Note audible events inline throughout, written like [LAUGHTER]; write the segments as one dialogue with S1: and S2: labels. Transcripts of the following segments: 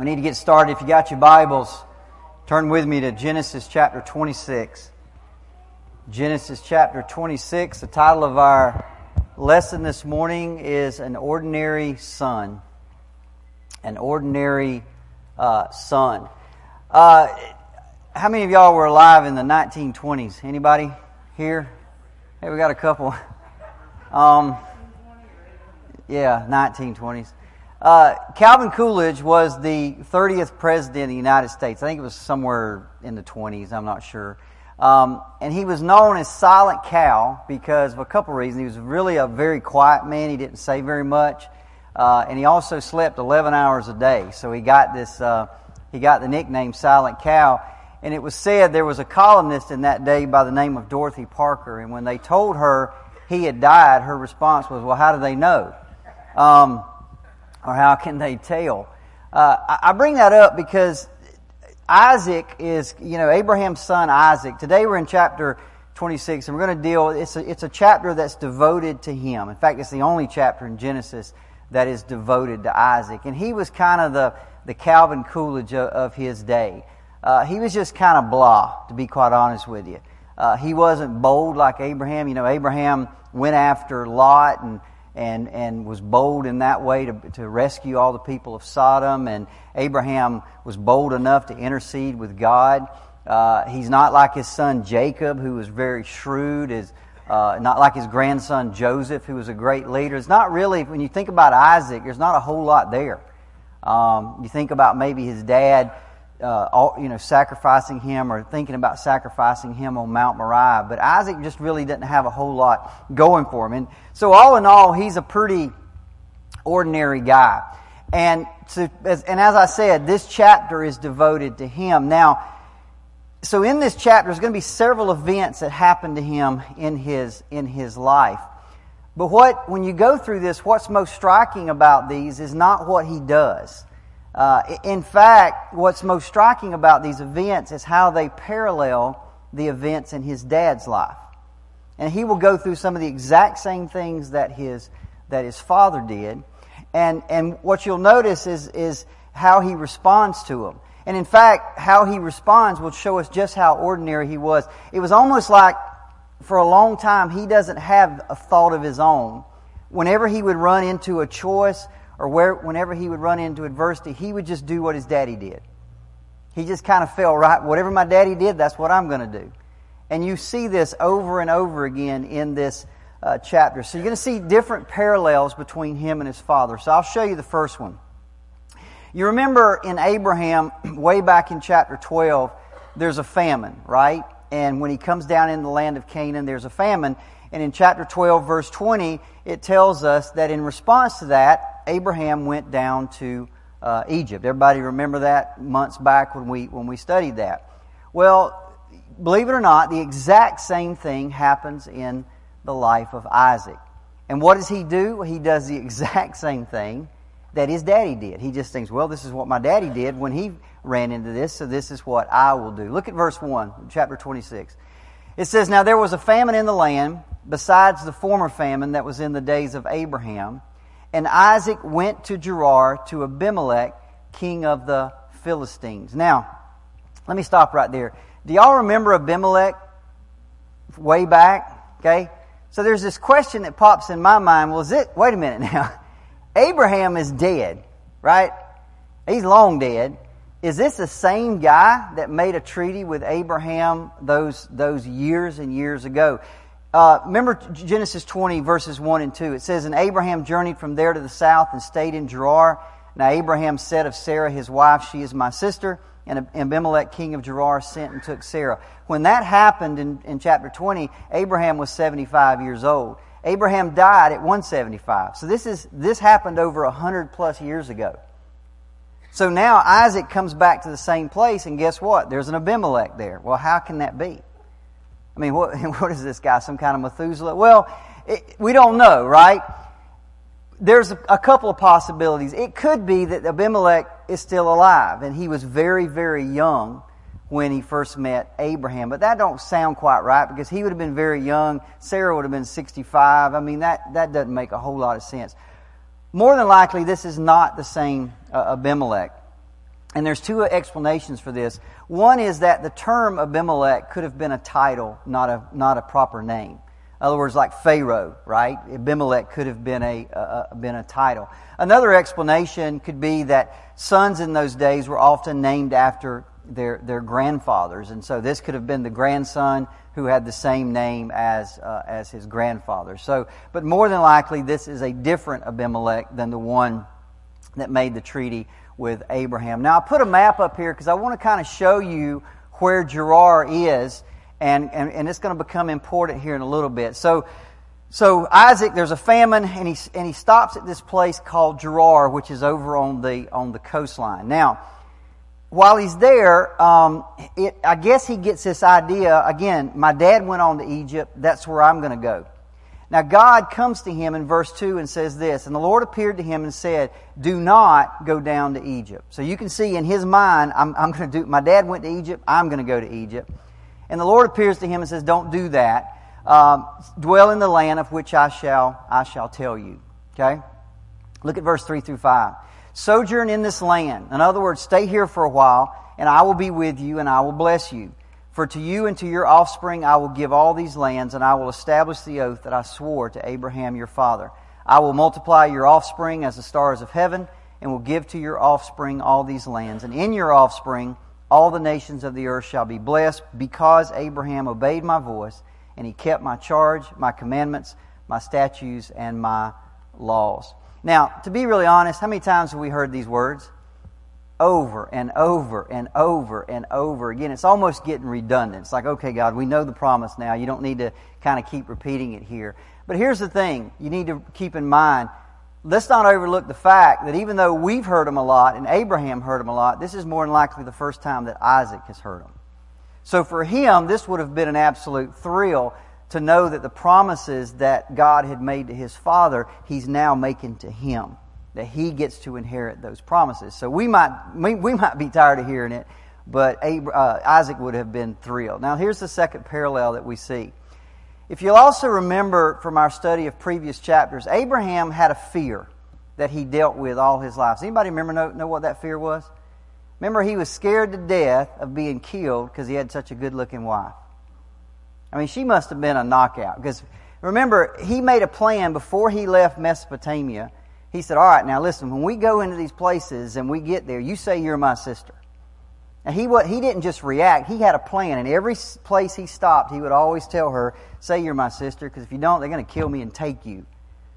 S1: We need to get started. If you got your Bibles, turn with me to Genesis chapter 26. Genesis chapter 26. The title of our lesson this morning is An Ordinary Son. An Ordinary uh, Son. Uh, how many of y'all were alive in the 1920s? Anybody here? Hey, we got a couple. [LAUGHS] Um, yeah, 1920s. Uh, Calvin Coolidge was the 30th president of the United States. I think it was somewhere in the 20s, I'm not sure. Um, and he was known as Silent Cal because of a couple reasons. He was really a very quiet man. He didn't say very much. Uh, and he also slept 11 hours a day. So he got this, uh, he got the nickname Silent Cal. And it was said there was a columnist in that day by the name of Dorothy Parker. And when they told her he had died, her response was, well, how do they know? Um, or how can they tell? Uh, I bring that up because Isaac is, you know, Abraham's son Isaac. Today we're in chapter 26 and we're going to deal, it's a, it's a chapter that's devoted to him. In fact, it's the only chapter in Genesis that is devoted to Isaac. And he was kind of the, the Calvin Coolidge of, of his day. Uh, he was just kind of blah, to be quite honest with you. Uh, he wasn't bold like Abraham. You know, Abraham went after Lot and and, and was bold in that way to, to rescue all the people of Sodom. And Abraham was bold enough to intercede with God. Uh, he's not like his son Jacob, who was very shrewd, is uh, not like his grandson Joseph, who was a great leader. It's not really, when you think about Isaac, there's not a whole lot there. Um, you think about maybe his dad uh, all, you know, sacrificing him or thinking about sacrificing him on Mount Moriah. But Isaac just really didn't have a whole lot going for him. And so all in all, he's a pretty ordinary guy. And to, as, and as I said, this chapter is devoted to him. Now, so in this chapter, there's going to be several events that happen to him in his, in his life. But what, when you go through this, what's most striking about these is not what he does. Uh, in fact, what's most striking about these events is how they parallel the events in his dad's life. And he will go through some of the exact same things that his, that his father did. And, and what you'll notice is, is how he responds to them. And in fact, how he responds will show us just how ordinary he was. It was almost like for a long time he doesn't have a thought of his own. Whenever he would run into a choice or where, whenever he would run into adversity, he would just do what his daddy did. He just kind of fell right. Whatever my daddy did, that's what I'm going to do. And you see this over and over again in this uh, chapter. So you're going to see different parallels between him and his father. So I'll show you the first one. You remember in Abraham, [CLEARS THROAT] way back in chapter 12, there's a famine, right? And when he comes down in the land of Canaan, there's a famine. And in chapter 12, verse 20, it tells us that in response to that, Abraham went down to uh, Egypt. Everybody remember that months back when we when we studied that. Well, believe it or not, the exact same thing happens in the life of Isaac. And what does he do? He does the [LAUGHS] exact same thing that his daddy did. He just thinks, well, this is what my daddy did when he ran into this, so this is what I will do. Look at verse 1, chapter 26. It says, Now there was a famine in the land, besides the former famine that was in the days of Abraham. And Isaac went to Gerar to Abimelech, king of the Philistines. Now, let me stop right there. Do y'all remember Abimelech way back? Okay. So there's this question that pops in my mind. Well, is it, wait a minute [LAUGHS] now. Abraham is dead, right? He's long dead. Is this the same guy that made a treaty with Abraham those, those years and years ago? Uh, remember Genesis 20, verses 1 and 2. It says, And Abraham journeyed from there to the south and stayed in Gerar. Now Abraham said of Sarah, his wife, She is my sister. And Abimelech, king of Gerar, sent and took Sarah. When that happened in, in chapter 20, Abraham was 75 years old. Abraham died at 175. So this, is, this happened over 100 plus years ago. So now Isaac comes back to the same place, and guess what? There's an Abimelech there. Well, how can that be? I mean, what, [LAUGHS] what is this guy? Some kind of Methuselah? Well, it, we don't know, right? There's a, a couple of possibilities. It could be that Abimelech is still alive and he was very, very young when he first met Abraham. But that don't sound quite right because he would have been very young. Sarah would have been 65. I mean, that, that doesn't make a whole lot of sense. More than likely, this is not the same uh, Abimelech. And there's two explanations for this. One is that the term Abimelech could have been a title, not a, not a proper name. In other words, like Pharaoh, right? Abimelech could have been a, been a title. Another explanation could be that sons in those days were often named after their, their grandfathers. And so this could have been the grandson who had the same name as, uh, as his grandfather. So, but more than likely, this is a different Abimelech than the one that made the treaty with Abraham. Now, I put a map up here because I want to kind of show you where Gerar is, and, and, and it's going to become important here in a little bit. So, so Isaac, there's a famine, and he, and he stops at this place called Gerar, which is over on the, on the coastline. Now, while he's there, um, it, I guess he gets this idea again, my dad went on to Egypt, that's where I'm going to go. Now, God comes to him in verse 2 and says this, And the Lord appeared to him and said, Do not go down to Egypt. So you can see in his mind, I'm, I'm going to do, my dad went to Egypt, I'm going to go to Egypt. And the Lord appears to him and says, Don't do that. Um, dwell in the land of which I shall, I shall tell you. Okay? Look at verse 3 through 5. Sojourn in this land. In other words, stay here for a while, and I will be with you, and I will bless you. For to you and to your offspring I will give all these lands, and I will establish the oath that I swore to Abraham your father. I will multiply your offspring as the stars of heaven, and will give to your offspring all these lands. And in your offspring all the nations of the earth shall be blessed, because Abraham obeyed my voice, and he kept my charge, my commandments, my statutes, and my laws. Now, to be really honest, how many times have we heard these words? Over and over and over and over again. It's almost getting redundant. It's like, okay, God, we know the promise now. You don't need to kind of keep repeating it here. But here's the thing you need to keep in mind. Let's not overlook the fact that even though we've heard them a lot and Abraham heard them a lot, this is more than likely the first time that Isaac has heard them. So for him, this would have been an absolute thrill to know that the promises that God had made to his father, he's now making to him that he gets to inherit those promises. So we might we, might be tired of hearing it, but uh, Isaac would have been thrilled. Now here's the second parallel that we see. If you'll also remember from our study of previous chapters, Abraham had a fear that he dealt with all his life. Does anybody remember know, know what that fear was? Remember, he was scared to death of being killed because he had such a good looking wife. I mean, she must have been a knockout because remember, he made a plan before he left Mesopotamia he said, All right, now listen, when we go into these places and we get there, you say you're my sister. And he, he didn't just react, he had a plan. And every place he stopped, he would always tell her, Say you're my sister, because if you don't, they're going to kill me and take you.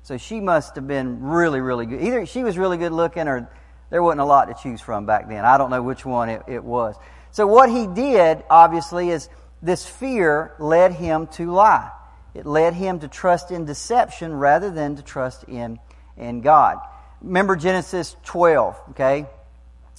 S1: So she must have been really, really good. Either she was really good looking or there wasn't a lot to choose from back then. I don't know which one it, it was. So what he did, obviously, is this fear led him to lie. It led him to trust in deception rather than to trust in in God. Remember Genesis 12, okay?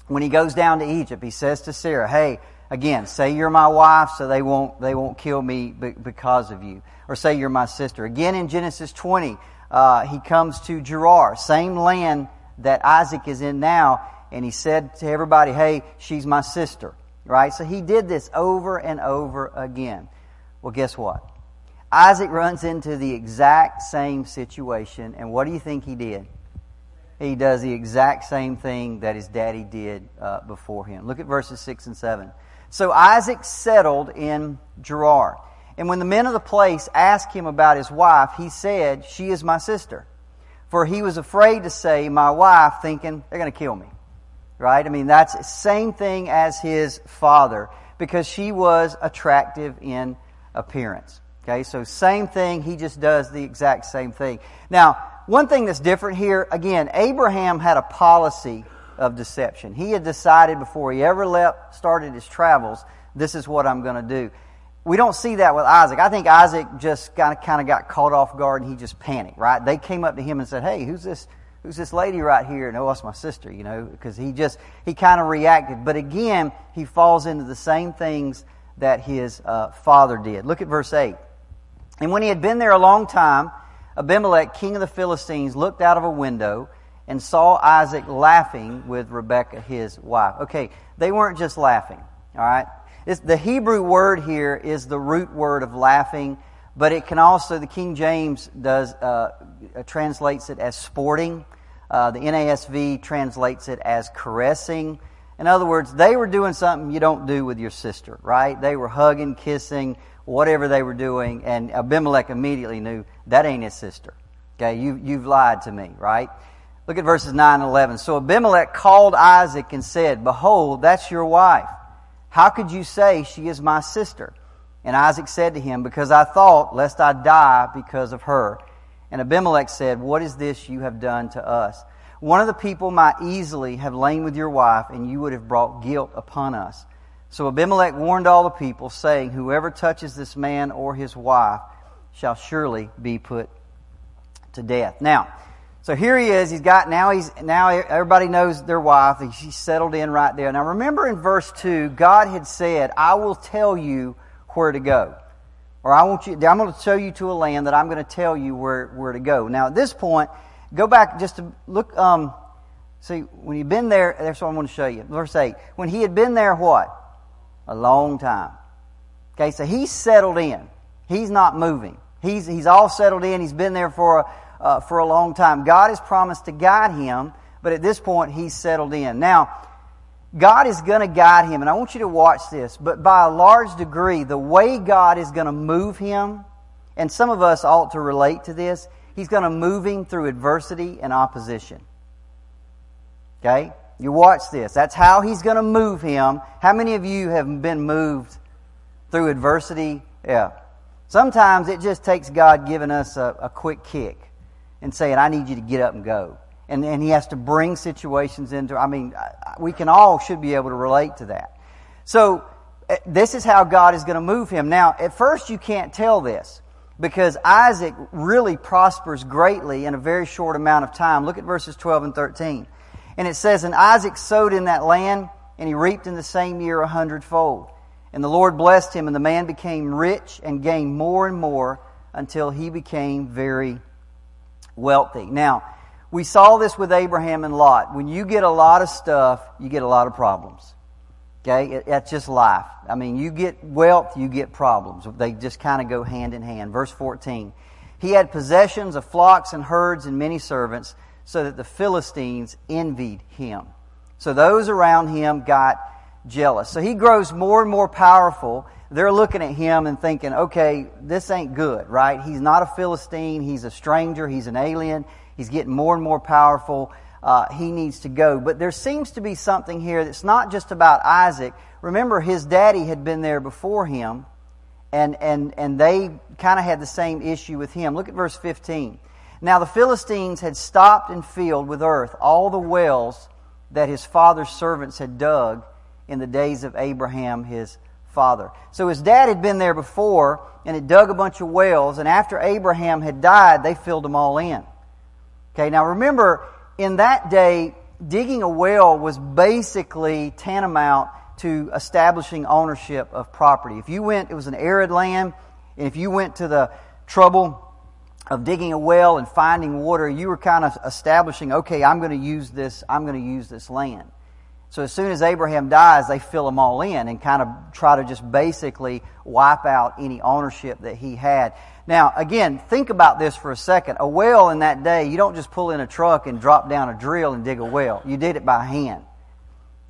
S1: When he goes down to Egypt, he says to Sarah, hey, again, say you're my wife so they won't, they won't kill me because of you. Or say you're my sister. Again in Genesis 20, uh, he comes to Gerar, same land that Isaac is in now, and he said to everybody, hey, she's my sister. Right? So he did this over and over again. Well, guess what? Isaac runs into the exact same situation, and what do you think he did? He does the exact same thing that his daddy did uh, before him. Look at verses 6 and 7. So Isaac settled in Gerar. And when the men of the place asked him about his wife, he said, She is my sister. For he was afraid to say, My wife, thinking, they're going to kill me. Right? I mean, that's the same thing as his father, because she was attractive in appearance. Okay, so same thing, he just does the exact same thing. Now, one thing that's different here, again, Abraham had a policy of deception. He had decided before he ever left, started his travels, this is what I'm going to do. We don't see that with Isaac. I think Isaac just kind of, kind of got caught off guard and he just panicked, right? They came up to him and said, hey, who's this, who's this lady right here? And oh, that's my sister, you know, because he just, he kind of reacted. But again, he falls into the same things that his uh, father did. Look at verse 8. And when he had been there a long time, Abimelech, king of the Philistines, looked out of a window and saw Isaac laughing with Rebekah, his wife. Okay, they weren't just laughing, all right? It's, the Hebrew word here is the root word of laughing, but it can also, the King James does, uh, translates it as sporting. Uh, the NASV translates it as caressing. In other words, they were doing something you don't do with your sister, right? They were hugging, kissing, whatever they were doing, and Abimelech immediately knew that ain't his sister. Okay, you, you've lied to me, right? Look at verses 9 and 11. So Abimelech called Isaac and said, Behold, that's your wife. How could you say she is my sister? And Isaac said to him, Because I thought, lest I die because of her. And Abimelech said, What is this you have done to us? One of the people might easily have lain with your wife, and you would have brought guilt upon us. So Abimelech warned all the people, saying, Whoever touches this man or his wife shall surely be put to death. Now, so here he is. He's got now. He's now everybody knows their wife. He's settled in right there. Now remember in verse two, God had said, "I will tell you where to go," or "I want you. I'm going to show you to a land that I'm going to tell you where where to go." Now at this point, go back just to look. Um, see when he'd been there. That's what I want to show you. Verse eight. When he had been there, what? A long time. Okay, so he's settled in. He's not moving. He's he's all settled in. He's been there for a uh, for a long time. God has promised to guide him, but at this point, he's settled in. Now, God is going to guide him, and I want you to watch this, but by a large degree, the way God is going to move him, and some of us ought to relate to this, he's going to move him through adversity and opposition. Okay? You watch this. That's how he's going to move him. How many of you have been moved through adversity? Yeah. Sometimes it just takes God giving us a, a quick kick and saying, I need you to get up and go. And, and he has to bring situations into, I mean, we can all should be able to relate to that. So, eh, this is how God is going to move him. Now, at first you can't tell this because Isaac really prospers greatly in a very short amount of time. Look at verses 12 and 13. And it says, And Isaac sowed in that land, and he reaped in the same year a hundredfold. And the Lord blessed him, and the man became rich and gained more and more until he became very wealthy. Now, we saw this with Abraham and Lot. When you get a lot of stuff, you get a lot of problems. Okay? That's just life. I mean, you get wealth, you get problems. They just kind of go hand in hand. Verse 14. He had possessions of flocks and herds and many servants, so that the Philistines envied him. So those around him got jealous. So he grows more and more powerful they're looking at him and thinking, okay, this ain't good, right? He's not a Philistine. He's a stranger. He's an alien. He's getting more and more powerful. Uh, he needs to go. But there seems to be something here that's not just about Isaac. Remember, his daddy had been there before him, and, and, and they kind of had the same issue with him. Look at verse 15. Now the Philistines had stopped and filled with earth all the wells that his father's servants had dug in the days of Abraham, his father. So his dad had been there before and had dug a bunch of wells, and after Abraham had died, they filled them all in. Okay, now remember, in that day, digging a well was basically tantamount to establishing ownership of property. If you went, it was an arid land, and if you went to the trouble of digging a well and finding water, you were kind of establishing, okay, I'm going to use this, I'm going to use this land. So as soon as Abraham dies, they fill them all in and kind of try to just basically wipe out any ownership that he had. Now, again, think about this for a second. A well in that day, you don't just pull in a truck and drop down a drill and dig a well. You did it by hand.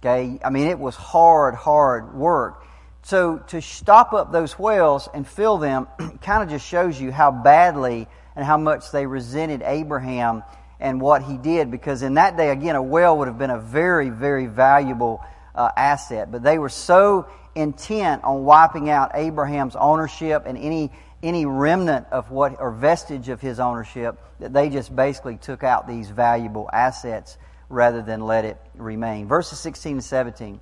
S1: Okay? I mean, it was hard, hard work. So to stop up those wells and fill them [CLEARS THROAT] kind of just shows you how badly and how much they resented Abraham and what he did because in that day, again, a well would have been a very, very valuable uh, asset. But they were so intent on wiping out Abraham's ownership and any any remnant of what or vestige of his ownership that they just basically took out these valuable assets rather than let it remain. Verses 16 and 17.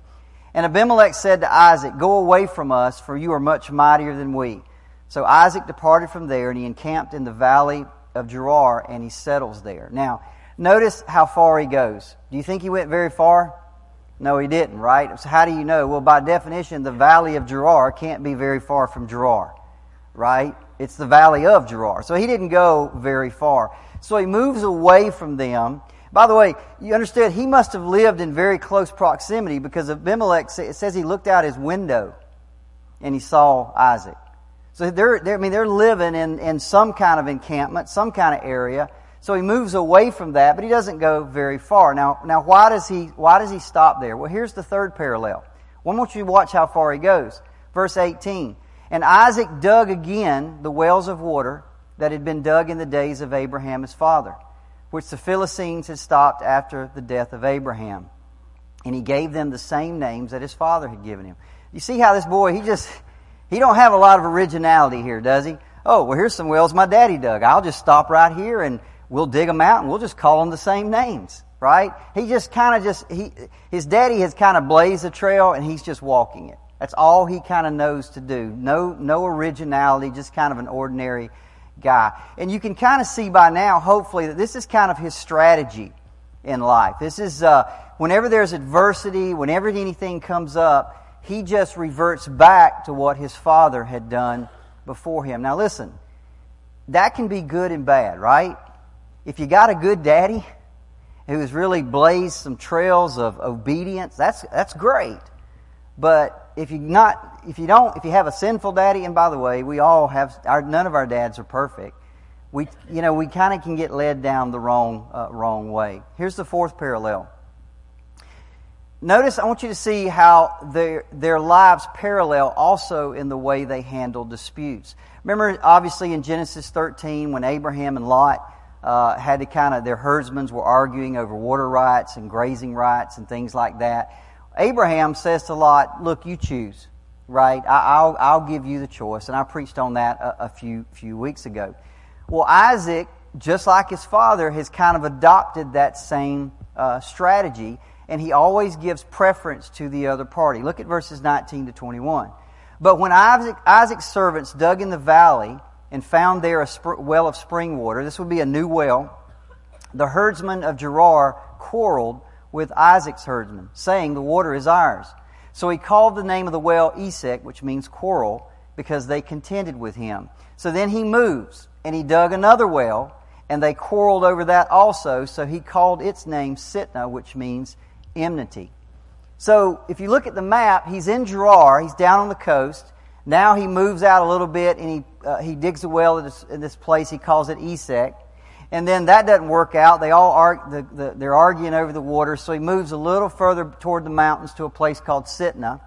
S1: And Abimelech said to Isaac, Go away from us, for you are much mightier than we. So Isaac departed from there, and he encamped in the valley of Gerar and he settles there. Now, notice how far he goes. Do you think he went very far? No, he didn't, right? So how do you know? Well, by definition, the valley of Gerar can't be very far from Gerar, right? It's the valley of Gerar. So he didn't go very far. So he moves away from them. By the way, you understand he must have lived in very close proximity because Abimelech says he looked out his window and he saw Isaac. So they're, they're, I mean, they're living in, in some kind of encampment, some kind of area. So he moves away from that, but he doesn't go very far. Now, now why does he, why does he stop there? Well, here's the third parallel. One want you to watch how far he goes. Verse 18. And Isaac dug again the wells of water that had been dug in the days of Abraham his father, which the Philistines had stopped after the death of Abraham. And he gave them the same names that his father had given him. You see how this boy, he just, he don't have a lot of originality here, does he? Oh, well, here's some wells my daddy dug. I'll just stop right here and we'll dig them out and we'll just call them the same names, right? He just kind of just, he, his daddy has kind of blazed a trail and he's just walking it. That's all he kind of knows to do. No, no originality, just kind of an ordinary guy. And you can kind of see by now, hopefully, that this is kind of his strategy in life. This is, uh, whenever there's adversity, whenever anything comes up, he just reverts back to what his father had done before him. Now listen, that can be good and bad, right? If you got a good daddy who has really blazed some trails of obedience, that's, that's great. But if you not, if you don't, if you have a sinful daddy, and by the way, we all have, our, none of our dads are perfect. We, you know, we kind of can get led down the wrong, uh, wrong way. Here's the fourth parallel. Notice, I want you to see how their, their lives parallel also in the way they handle disputes. Remember, obviously, in Genesis 13, when Abraham and Lot uh, had to kind of, their herdsmen were arguing over water rights and grazing rights and things like that. Abraham says to Lot, Look, you choose, right? I, will I'll give you the choice. And I preached on that a, a few, few weeks ago. Well, Isaac, just like his father, has kind of adopted that same uh, strategy and he always gives preference to the other party. Look at verses 19 to 21. But when Isaac, Isaac's servants dug in the valley and found there a sp- well of spring water, this would be a new well, the herdsmen of Gerar quarreled with Isaac's herdsmen, saying, The water is ours. So he called the name of the well Esek, which means quarrel, because they contended with him. So then he moves, and he dug another well, and they quarreled over that also. So he called its name Sitnah, which means enmity. So if you look at the map, he's in Gerar, he's down on the coast. Now he moves out a little bit and he, uh, he digs a well in this, in this, place. He calls it Esek. And then that doesn't work out. They all are, the, the, they're arguing over the water. So he moves a little further toward the mountains to a place called Sitnah,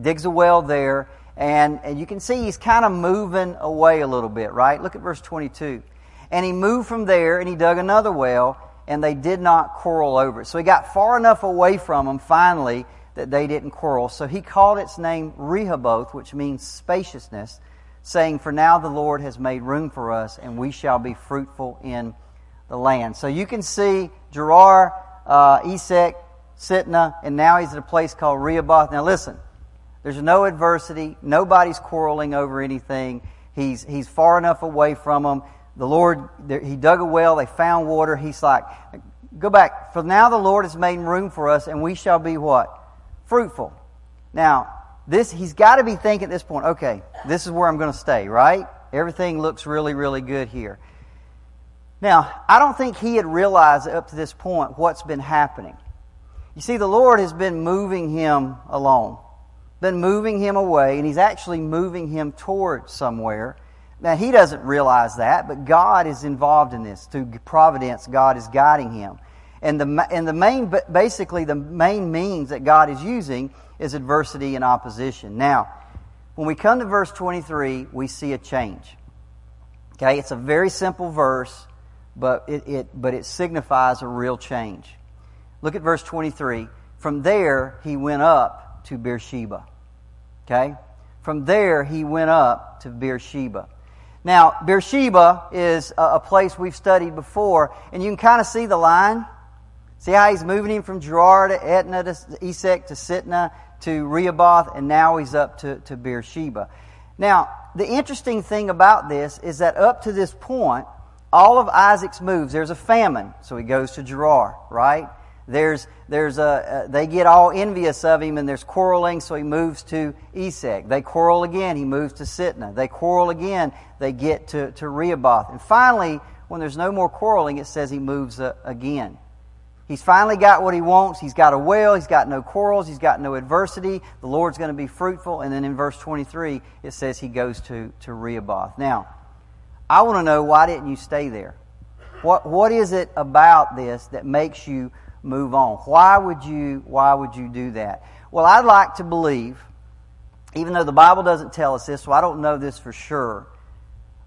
S1: digs a well there. And, and you can see he's kind of moving away a little bit, right? Look at verse 22. And he moved from there and he dug another well and they did not quarrel over it. So he got far enough away from them finally that they didn't quarrel. So he called its name Rehoboth, which means spaciousness, saying, For now the Lord has made room for us, and we shall be fruitful in the land. So you can see Gerar, uh, Esek, Sitnah, and now he's at a place called Rehoboth. Now listen, there's no adversity. Nobody's quarreling over anything. He's, he's far enough away from them the Lord, he dug a well, they found water. He's like, go back. For now the Lord has made room for us, and we shall be what? Fruitful. Now, this, he's got to be thinking at this point, okay, this is where I'm going to stay, right? Everything looks really, really good here. Now, I don't think he had realized up to this point what's been happening. You see, the Lord has been moving him along, been moving him away, and he's actually moving him toward somewhere. Now, he doesn't realize that, but God is involved in this. Through providence, God is guiding him. And the, and the main, basically, the main means that God is using is adversity and opposition. Now, when we come to verse 23, we see a change. Okay, it's a very simple verse, but it, it, but it signifies a real change. Look at verse 23. From there, he went up to Beersheba. Okay? From there, he went up to Beersheba. Now, Beersheba is a, place we've studied before, and you can kind of see the line. See how he's moving him from Gerar to Etna to Esek to Sitnah to Rehoboth, and now he's up to, to Beersheba. Now, the interesting thing about this is that up to this point, all of Isaac's moves, there's a famine, so he goes to Gerar, right? There's, there's a, they get all envious of him and there's quarreling, so he moves to Esek. They quarrel again, he moves to Sitnah. They quarrel again, they get to, to Rehoboth. And finally, when there's no more quarreling, it says he moves uh, again. He's finally got what he wants. He's got a well. He's got no quarrels. He's got no adversity. The Lord's going to be fruitful. And then in verse 23, it says he goes to, to Rehoboth. Now, I want to know why didn't you stay there? What, what is it about this that makes you move on? Why would you, why would you do that? Well, I'd like to believe, even though the Bible doesn't tell us this, so I don't know this for sure,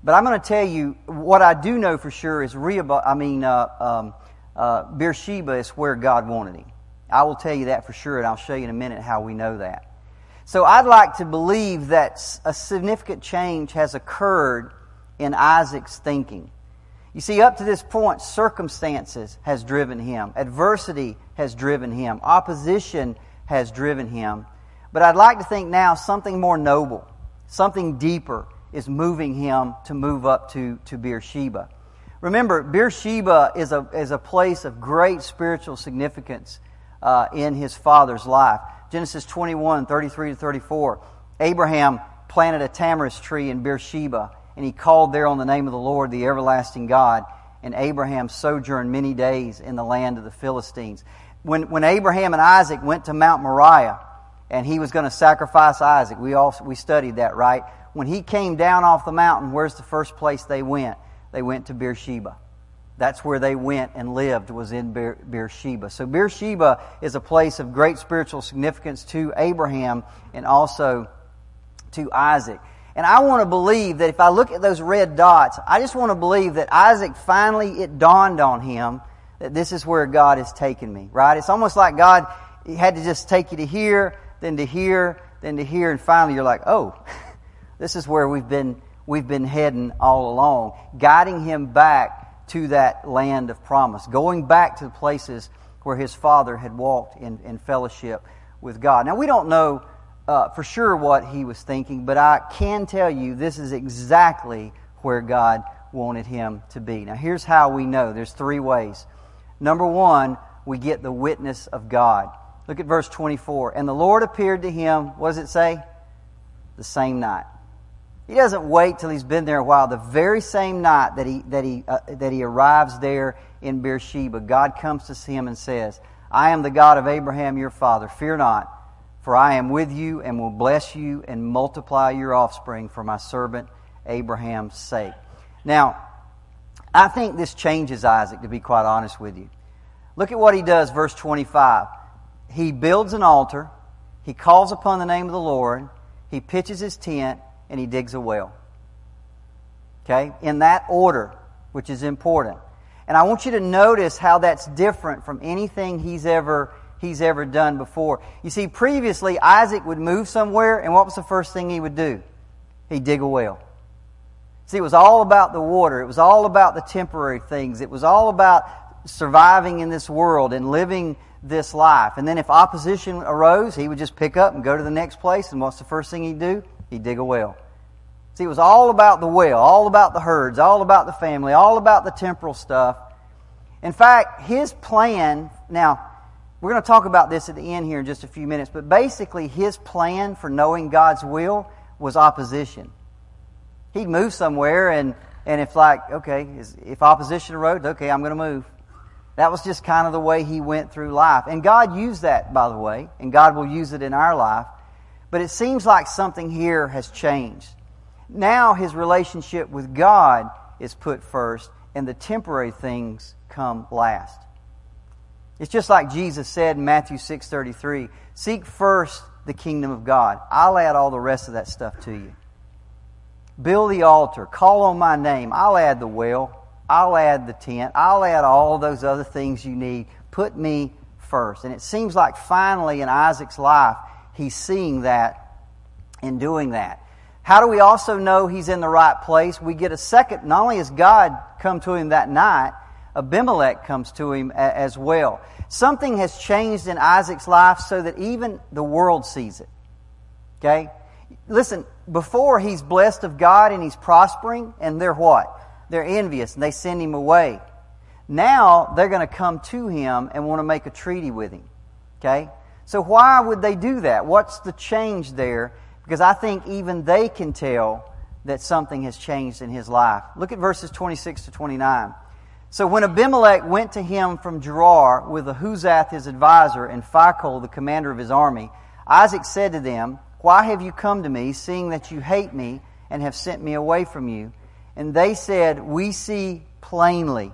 S1: but I'm going to tell you what I do know for sure is Rehoboth, I mean, uh, um, uh, Beersheba is where God wanted him. I will tell you that for sure, and I'll show you in a minute how we know that. So I'd like to believe that a significant change has occurred in Isaac's thinking. You see, up to this point, circumstances has driven him. Adversity has driven him. Opposition has driven him. But I'd like to think now something more noble, something deeper is moving him to move up to, to Beersheba. Remember, Beersheba is a, is a place of great spiritual significance uh, in his father's life. Genesis 21, 33 to 34. Abraham planted a tamarisk tree in Beersheba, and he called there on the name of the Lord, the everlasting God. And Abraham sojourned many days in the land of the Philistines. When, when Abraham and Isaac went to Mount Moriah, and he was going to sacrifice Isaac, we, all, we studied that, right? When he came down off the mountain, where's the first place they went? They went to Beersheba. That's where they went and lived, was in Beer- Beersheba. So Beersheba is a place of great spiritual significance to Abraham and also to Isaac. And I want to believe that if I look at those red dots, I just want to believe that Isaac finally, it dawned on him that this is where God has taken me, right? It's almost like God had to just take you to here, then to here, then to here, and finally you're like, oh, [LAUGHS] this is where we've been, we've been heading all along, guiding him back to that land of promise, going back to the places where his father had walked in, in fellowship with God. Now, we don't know uh, for sure what he was thinking, but I can tell you this is exactly where God wanted him to be. Now, here's how we know there's three ways. Number one, we get the witness of God. Look at verse 24. And the Lord appeared to him, what does it say? The same night. He doesn't wait till he's been there a while. The very same night that he, that he, uh, that he arrives there in Beersheba, God comes to him and says, I am the God of Abraham your father. Fear not, for I am with you and will bless you and multiply your offspring for my servant Abraham's sake. Now, I think this changes Isaac, to be quite honest with you. Look at what he does, verse 25. He builds an altar, he calls upon the name of the Lord, he pitches his tent, and he digs a well. Okay? In that order, which is important. And I want you to notice how that's different from anything he's ever he's ever done before. You see, previously Isaac would move somewhere, and what was the first thing he would do? He'd dig a well. See, it was all about the water. It was all about the temporary things. It was all about surviving in this world and living this life. And then if opposition arose, he would just pick up and go to the next place. And what's the first thing he'd do? he'd dig a well. See, it was all about the well, all about the herds, all about the family, all about the temporal stuff. In fact, his plan, now, we're going to talk about this at the end here in just a few minutes, but basically his plan for knowing God's will was opposition. He'd move somewhere and, and if like, okay, if opposition arose, okay, I'm going to move. That was just kind of the way he went through life. And God used that, by the way, and God will use it in our life. But it seems like something here has changed. Now his relationship with God is put first, and the temporary things come last. It's just like Jesus said in Matthew 6:33, "Seek first the kingdom of God. I'll add all the rest of that stuff to you. Build the altar, call on my name. I'll add the well, I'll add the tent, I'll add all those other things you need. Put me first." And it seems like finally in Isaac's life, he's seeing that and doing that. How do we also know he's in the right place? We get a second, not only has God come to him that night, Abimelech comes to him as well. Something has changed in Isaac's life so that even the world sees it. Okay? Listen, before he's blessed of God and he's prospering, and they're what? They're envious and they send him away. Now they're going to come to him and want to make a treaty with him. Okay? So why would they do that? What's the change there? Because I think even they can tell that something has changed in his life. Look at verses 26 to 29. So when Abimelech went to him from Gerar with Ahuzzath his advisor and Phicol the commander of his army, Isaac said to them, Why have you come to me, seeing that you hate me and have sent me away from you? And they said, We see plainly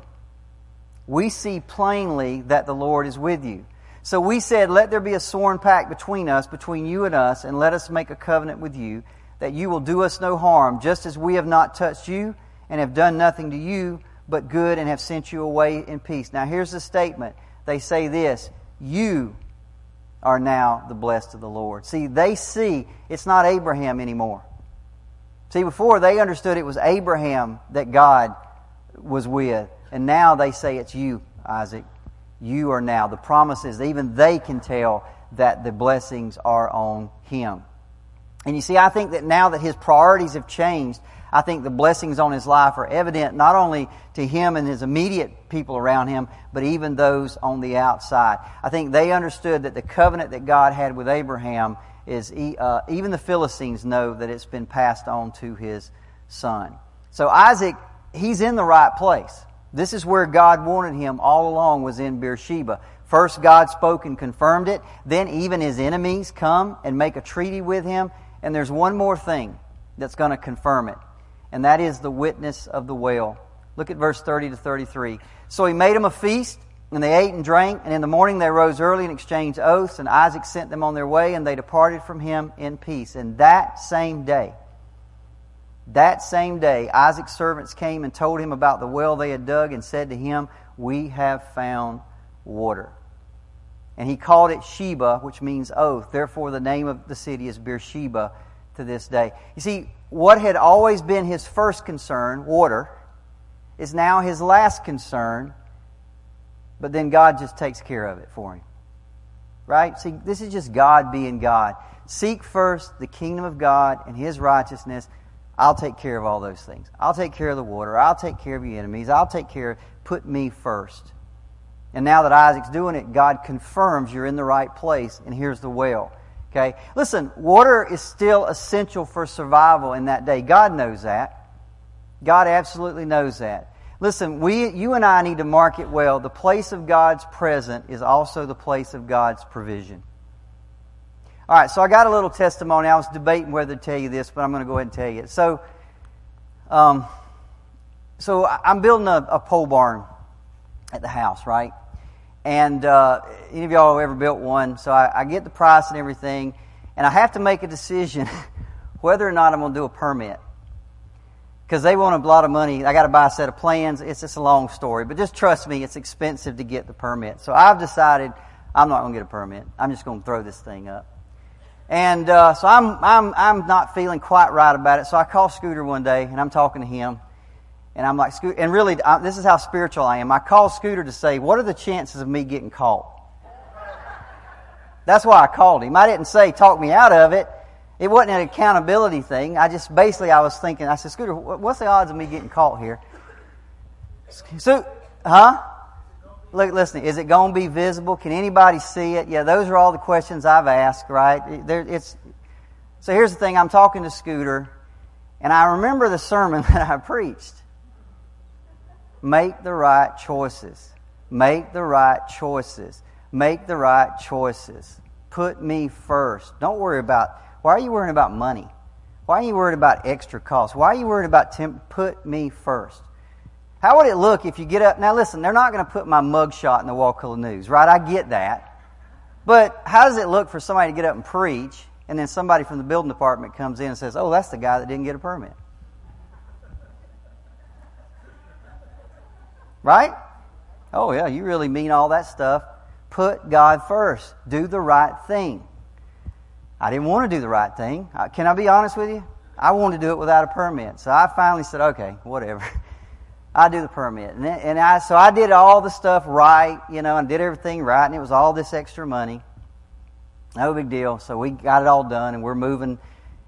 S1: we see plainly that the Lord is with you. So we said, Let there be a sworn pact between us, between you and us, and let us make a covenant with you, that you will do us no harm, just as we have not touched you and have done nothing to you but good and have sent you away in peace. Now here's the statement. They say this You are now the blessed of the Lord. See, they see it's not Abraham anymore. See, before they understood it was Abraham that God was with. And now they say it's you, Isaac. You are now. The promise promises, even they can tell that the blessings are on him. And you see, I think that now that his priorities have changed, I think the blessings on his life are evident not only to him and his immediate people around him, but even those on the outside. I think they understood that the covenant that God had with Abraham is, uh, even the Philistines know that it's been passed on to his son. So Isaac, he's in the right place. This is where God wanted him all along was in Beersheba. First God spoke and confirmed it. Then even his enemies come and make a treaty with him. And there's one more thing that's going to confirm it and that is the witness of the well. Look at verse 30 to 33. So he made them a feast, and they ate and drank, and in the morning they rose early and exchanged oaths, and Isaac sent them on their way, and they departed from him in peace. And that same day, that same day, Isaac's servants came and told him about the well they had dug, and said to him, We have found water. And he called it Sheba, which means oath. Therefore, the name of the city is Beersheba to this day. You see, what had always been his first concern, water, is now his last concern, but then God just takes care of it for him. Right? See, this is just God being God. Seek first the kingdom of God and his righteousness. I'll take care of all those things. I'll take care of the water. I'll take care of your enemies. I'll take care of, put me first. And now that Isaac's doing it, God confirms you're in the right place, and here's the well. Okay? Listen, water is still essential for survival in that day. God knows that. God absolutely knows that. Listen, we, you and I need to mark it well. The place of God's present is also the place of God's provision. All right, so I got a little testimony. I was debating whether to tell you this, but I'm going to go ahead and tell you it. So, um, so I'm building a, a pole barn at the house, right? And uh, any of y'all ever built one? So I, I get the price and everything, and I have to make a decision [LAUGHS] whether or not I'm going to do a permit. Because they want a lot of money. I got to buy a set of plans. It's just a long story. But just trust me, it's expensive to get the permit. So I've decided I'm not going to get a permit. I'm just going to throw this thing up. And uh, so I'm, I'm, I'm not feeling quite right about it. So I call Scooter one day, and I'm talking to him. And I'm like, and really, this is how spiritual I am. I call Scooter to say, what are the chances of me getting caught? That's why I called him. I didn't say talk me out of it. It wasn't an accountability thing. I just basically I was thinking. I said, Scooter, what's the odds of me getting caught here? So, huh? Look, listen. Is it going to be visible? Can anybody see it? Yeah, those are all the questions I've asked. Right? There, it's. So here's the thing. I'm talking to Scooter, and I remember the sermon [LAUGHS] that I preached. Make the right choices. Make the right choices. Make the right choices. Put me first. Don't worry about, why are you worrying about money? Why are you worried about extra costs? Why are you worried about temp? Put me first. How would it look if you get up? Now listen, they're not going to put my mugshot in the Wakulla News, right? I get that. But how does it look for somebody to get up and preach, and then somebody from the building department comes in and says, oh, that's the guy that didn't get a permit? Right? Oh, yeah, you really mean all that stuff. Put God first. Do the right thing. I didn't want to do the right thing. Can I be honest with you? I wanted to do it without a permit. So I finally said, okay, whatever. [LAUGHS] I do the permit. And I, so I did all the stuff right, you know, and did everything right, and it was all this extra money. No big deal. So we got it all done, and we're moving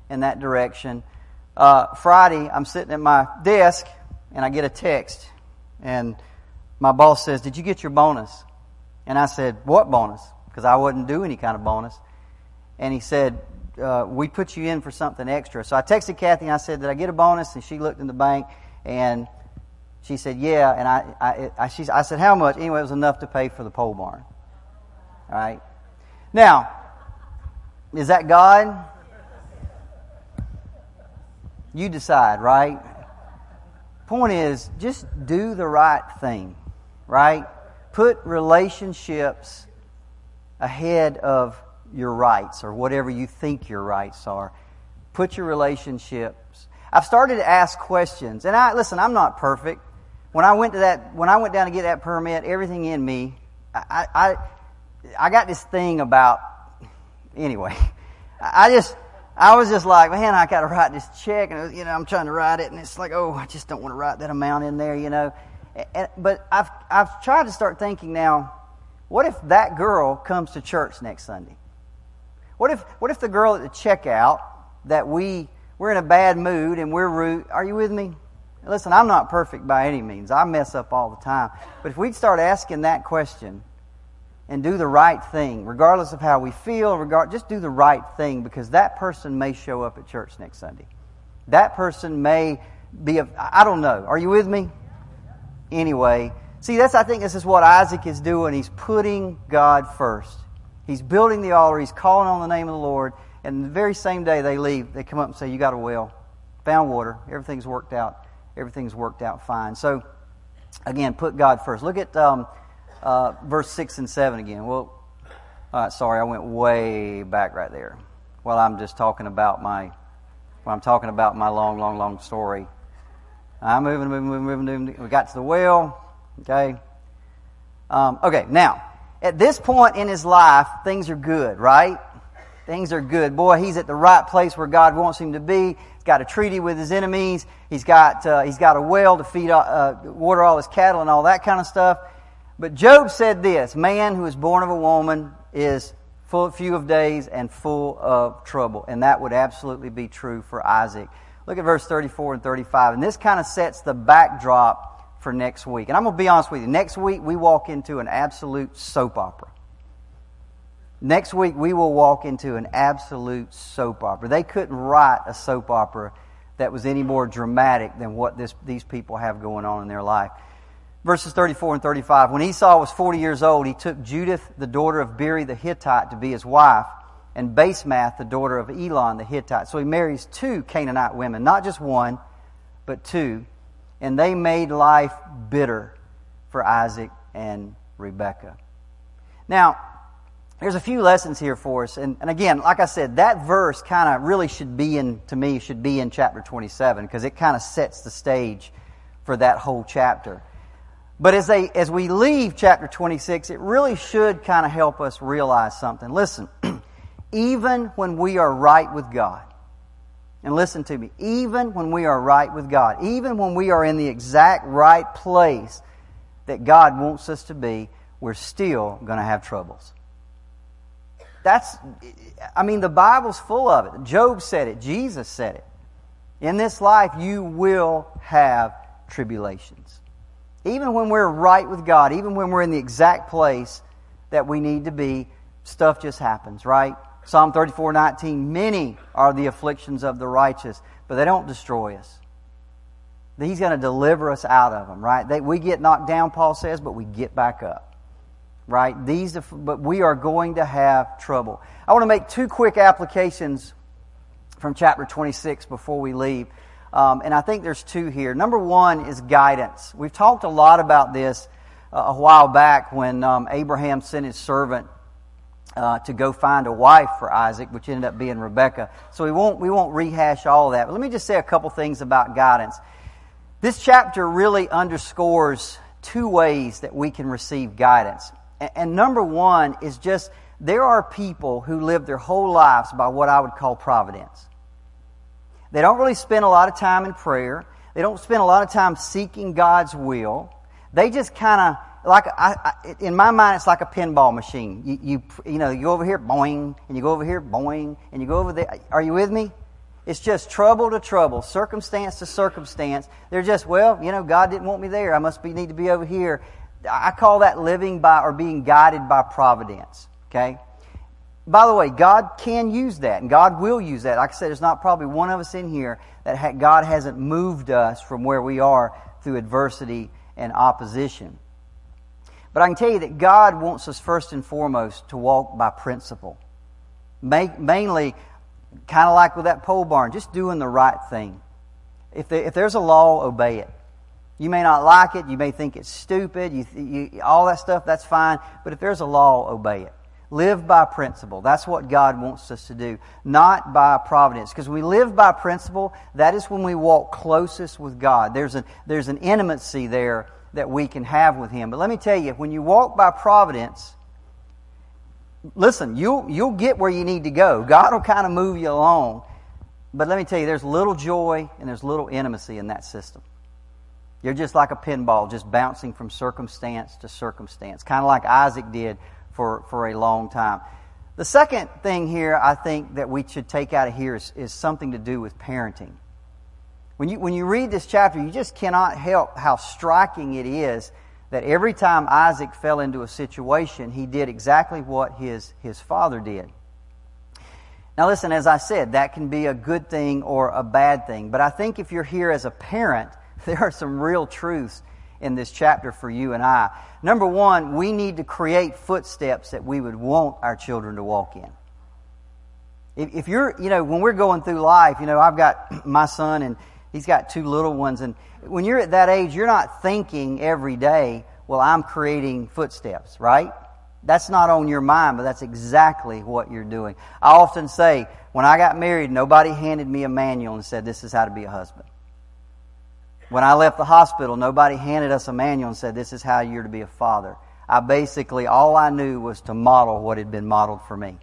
S1: in that direction. Uh, Friday, I'm sitting at my desk, and I get a text and my boss says, Did you get your bonus? And I said, What bonus? Because I wouldn't do any kind of bonus. And he said, uh, We put you in for something extra. So I texted Kathy and I said, Did I get a bonus? And she looked in the bank and she said, Yeah. And I, I, I, she, I said, How much? Anyway, it was enough to pay for the pole barn. All right. Now, is that God? You decide, right? Point is, just do the right thing. right? Put relationships ahead of your rights or whatever you think your rights are. Put your relationships. I've started to ask questions, and I listen. I'm not perfect. When I went to that, when I went down to get that permit, everything in me, I, I, I got this thing about. Anyway, [LAUGHS] I just, I was just like, man, I got to write this check, and you know, I'm trying to write it, and it's like, oh, I just don't want to write that amount in there, you know. And, but I've, I've tried to start thinking now, what if that girl comes to church next Sunday? What if, what if the girl at the checkout that we, we're in a bad mood and we're rude, are you with me? Listen, I'm not perfect by any means. I mess up all the time. But if we'd start asking that question and do the right thing, regardless of how we feel, regard, just do the right thing because that person may show up at church next Sunday. That person may be I don't know. Are you with me? Anyway, see, that's, I think this is what Isaac is doing. He's putting God first. He's building the altar. He's calling on the name of the Lord. And the very same day they leave, they come up and say, You got a well, found water, everything's worked out everything's worked out fine. So, again, put God first. Look at um, uh, verse 6 and 7 again. Well, all right, sorry, I went way back right there. Well, I'm just talking about my, well, I'm talking about my long, long, long story. I'm moving, moving, moving, moving. We got to the well. Okay. Um, okay, now, at this point in his life, things are good, right? Things are good. Boy, he's at the right place where God wants him to be. He's got a treaty with his enemies. He's got, uh, he's got a well to feed, uh, water all his cattle and all that kind of stuff. But Job said this, man who is born of a woman is full, few of days and full of trouble. And that would absolutely be true for Isaac. Look at verse 34 and 35. And this kind of sets the backdrop for next week. And I'm going to be honest with you. Next week, we walk into an absolute soap opera. Next week, we will walk into an absolute soap opera. They couldn't write a soap opera that was any more dramatic than what this, these people have going on in their life. Verses 34 and 35. When Esau was 40 years old, he took Judith, the daughter of Beeri the Hittite, to be his wife, and Basemath, the daughter of Elon the Hittite. So he marries two Canaanite women, not just one, but two. And they made life bitter for Isaac and Rebekah. Now, there's a few lessons here for us. And, and again, like I said, that verse kind of really should be in, to me, should be in chapter 27 because it kind of sets the stage for that whole chapter. But as, they, as we leave chapter 26, it really should kind of help us realize something. Listen, [CLEARS THROAT] even when we are right with God, and listen to me, even when we are right with God, even when we are in the exact right place that God wants us to be, we're still going to have troubles. That's, I mean, the Bible's full of it. Job said it. Jesus said it. In this life, you will have tribulations. Even when we're right with God, even when we're in the exact place that we need to be, stuff just happens, right? Psalm 34 19, many are the afflictions of the righteous, but they don't destroy us. He's going to deliver us out of them, right? They, we get knocked down, Paul says, but we get back up right? These, but we are going to have trouble. I want to make two quick applications from chapter 26 before we leave. Um, and I think there's two here. Number one is guidance. We've talked a lot about this uh, a while back when um, Abraham sent his servant uh, to go find a wife for Isaac, which ended up being Rebecca. So we won't we won't rehash all that. But let me just say a couple things about guidance. This chapter really underscores two ways that we can receive guidance. And number one is just there are people who live their whole lives by what I would call providence. They don't really spend a lot of time in prayer. They don't spend a lot of time seeking God's will. They just kind of like I, I, in my mind, it's like a pinball machine. You, you you know you go over here, boing, and you go over here, boing, and you go over there. Are you with me? It's just trouble to trouble, circumstance to circumstance. They're just well, you know, God didn't want me there. I must be need to be over here. I call that living by or being guided by providence. Okay? By the way, God can use that, and God will use that. Like I said, there's not probably one of us in here that ha- God hasn't moved us from where we are through adversity and opposition. But I can tell you that God wants us first and foremost to walk by principle. Mainly, kind of like with that pole barn, just doing the right thing. If, if there's a law, obey it. You may not like it. You may think it's stupid. You, you, all that stuff, that's fine. But if there's a law, obey it. Live by principle. That's what God wants us to do, not by providence. Because we live by principle, that is when we walk closest with God. There's, a, there's an intimacy there that we can have with Him. But let me tell you, when you walk by providence, listen, you'll, you'll get where you need to go. God will kind of move you along. But let me tell you, there's little joy and there's little intimacy in that system. You're just like a pinball, just bouncing from circumstance to circumstance, kind of like Isaac did for, for a long time. The second thing here I think that we should take out of here is, is something to do with parenting. When you, when you read this chapter, you just cannot help how striking it is that every time Isaac fell into a situation, he did exactly what his, his father did. Now, listen, as I said, that can be a good thing or a bad thing. But I think if you're here as a parent, [LAUGHS] there are some real truths in this chapter for you and I. Number one, we need to create footsteps that we would want our children to walk in. If, if you're, you know, when we're going through life, you know, I've got [CLEARS THROAT] my son and he's got two little ones. And when you're at that age, you're not thinking every day, well, I'm creating footsteps, right? That's not on your mind, but that's exactly what you're doing. I often say, when I got married, nobody handed me a manual and said, this is how to be a husband. When I left the hospital, nobody handed us a manual and said, this is how you're to be a father. I basically, all I knew was to model what had been modeled for me.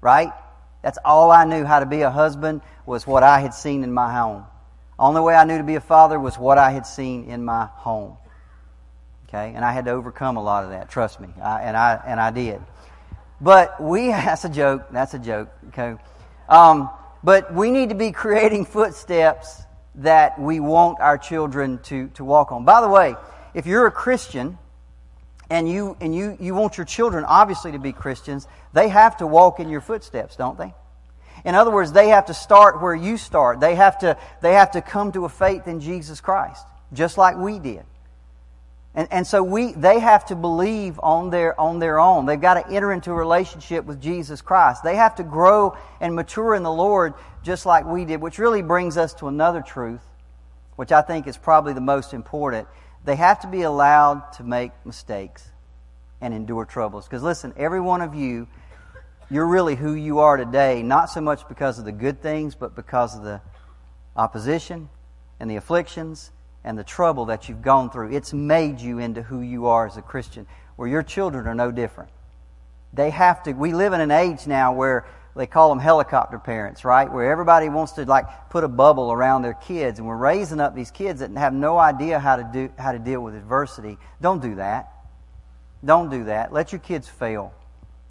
S1: Right? That's all I knew how to be a husband was what I had seen in my home. Only way I knew to be a father was what I had seen in my home. Okay? And I had to overcome a lot of that, trust me. I, and I and I did. But we [LAUGHS] that's a joke. That's a joke. Okay. Um, but we need to be creating footsteps that we want our children to, to walk on. By the way, if you're a Christian and you and you, you want your children obviously to be Christians, they have to walk in your footsteps, don't they? In other words, they have to start where you start. They have to, they have to come to a faith in Jesus Christ, just like we did. And, and so we, they have to believe on their, on their own. They've got to enter into a relationship with Jesus Christ. They have to grow and mature in the Lord just like we did, which really brings us to another truth, which I think is probably the most important. They have to be allowed to make mistakes and endure troubles. Because listen, every one of you, you're really who you are today, not so much because of the good things, but because of the opposition and the afflictions and the trouble that you've gone through. It's made you into who you are as a Christian, where your children are no different. They have to, we live in an age now where they call them helicopter parents, right? Where everybody wants to like put a bubble around their kids, and we're raising up these kids that have no idea how to do how to deal with adversity. Don't do that. Don't do that. Let your kids fail.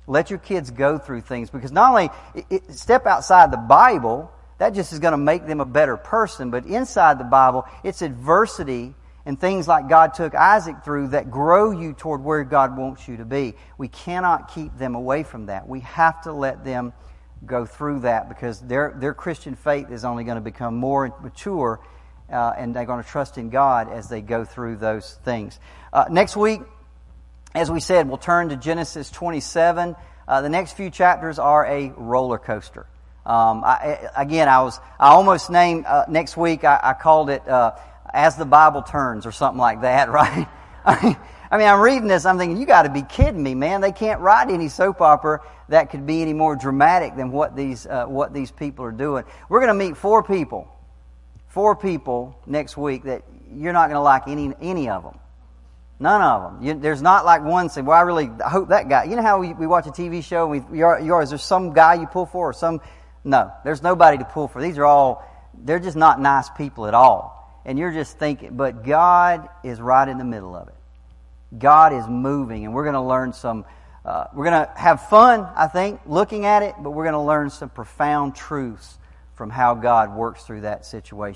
S1: Let your kids go through things because not only it, it, step outside the Bible, that just is going to make them a better person. But inside the Bible, it's adversity and things like God took Isaac through that grow you toward where God wants you to be. We cannot keep them away from that. We have to let them go through that because their, their Christian faith is only going to become more mature uh, and they're going to trust in God as they go through those things. Uh, next week, as we said, we'll turn to Genesis 27. Uh, the next few chapters are a roller coaster. Um, I, again, I was I almost named uh, next week. I, I called it uh, "As the Bible Turns" or something like that, [LAUGHS] right? I mean, I'm reading this. I'm thinking, you got to be kidding me, man! They can't write any soap opera that could be any more dramatic than what these uh, what these people are doing. We're going to meet four people, four people next week that you're not going to like any any of them. None of them. You, there's not like one say, well, I really hope that guy. You know how we, we watch a TV show we, you're, you're, is there some guy you pull for or some no, there's nobody to pull for. These are all, they're just not nice people at all. And you're just thinking, but God is right in the middle of it. God is moving, and we're going to learn some, uh, we're going to have fun, I think, looking at it, but we're going to learn some profound truths from how God works through that situation.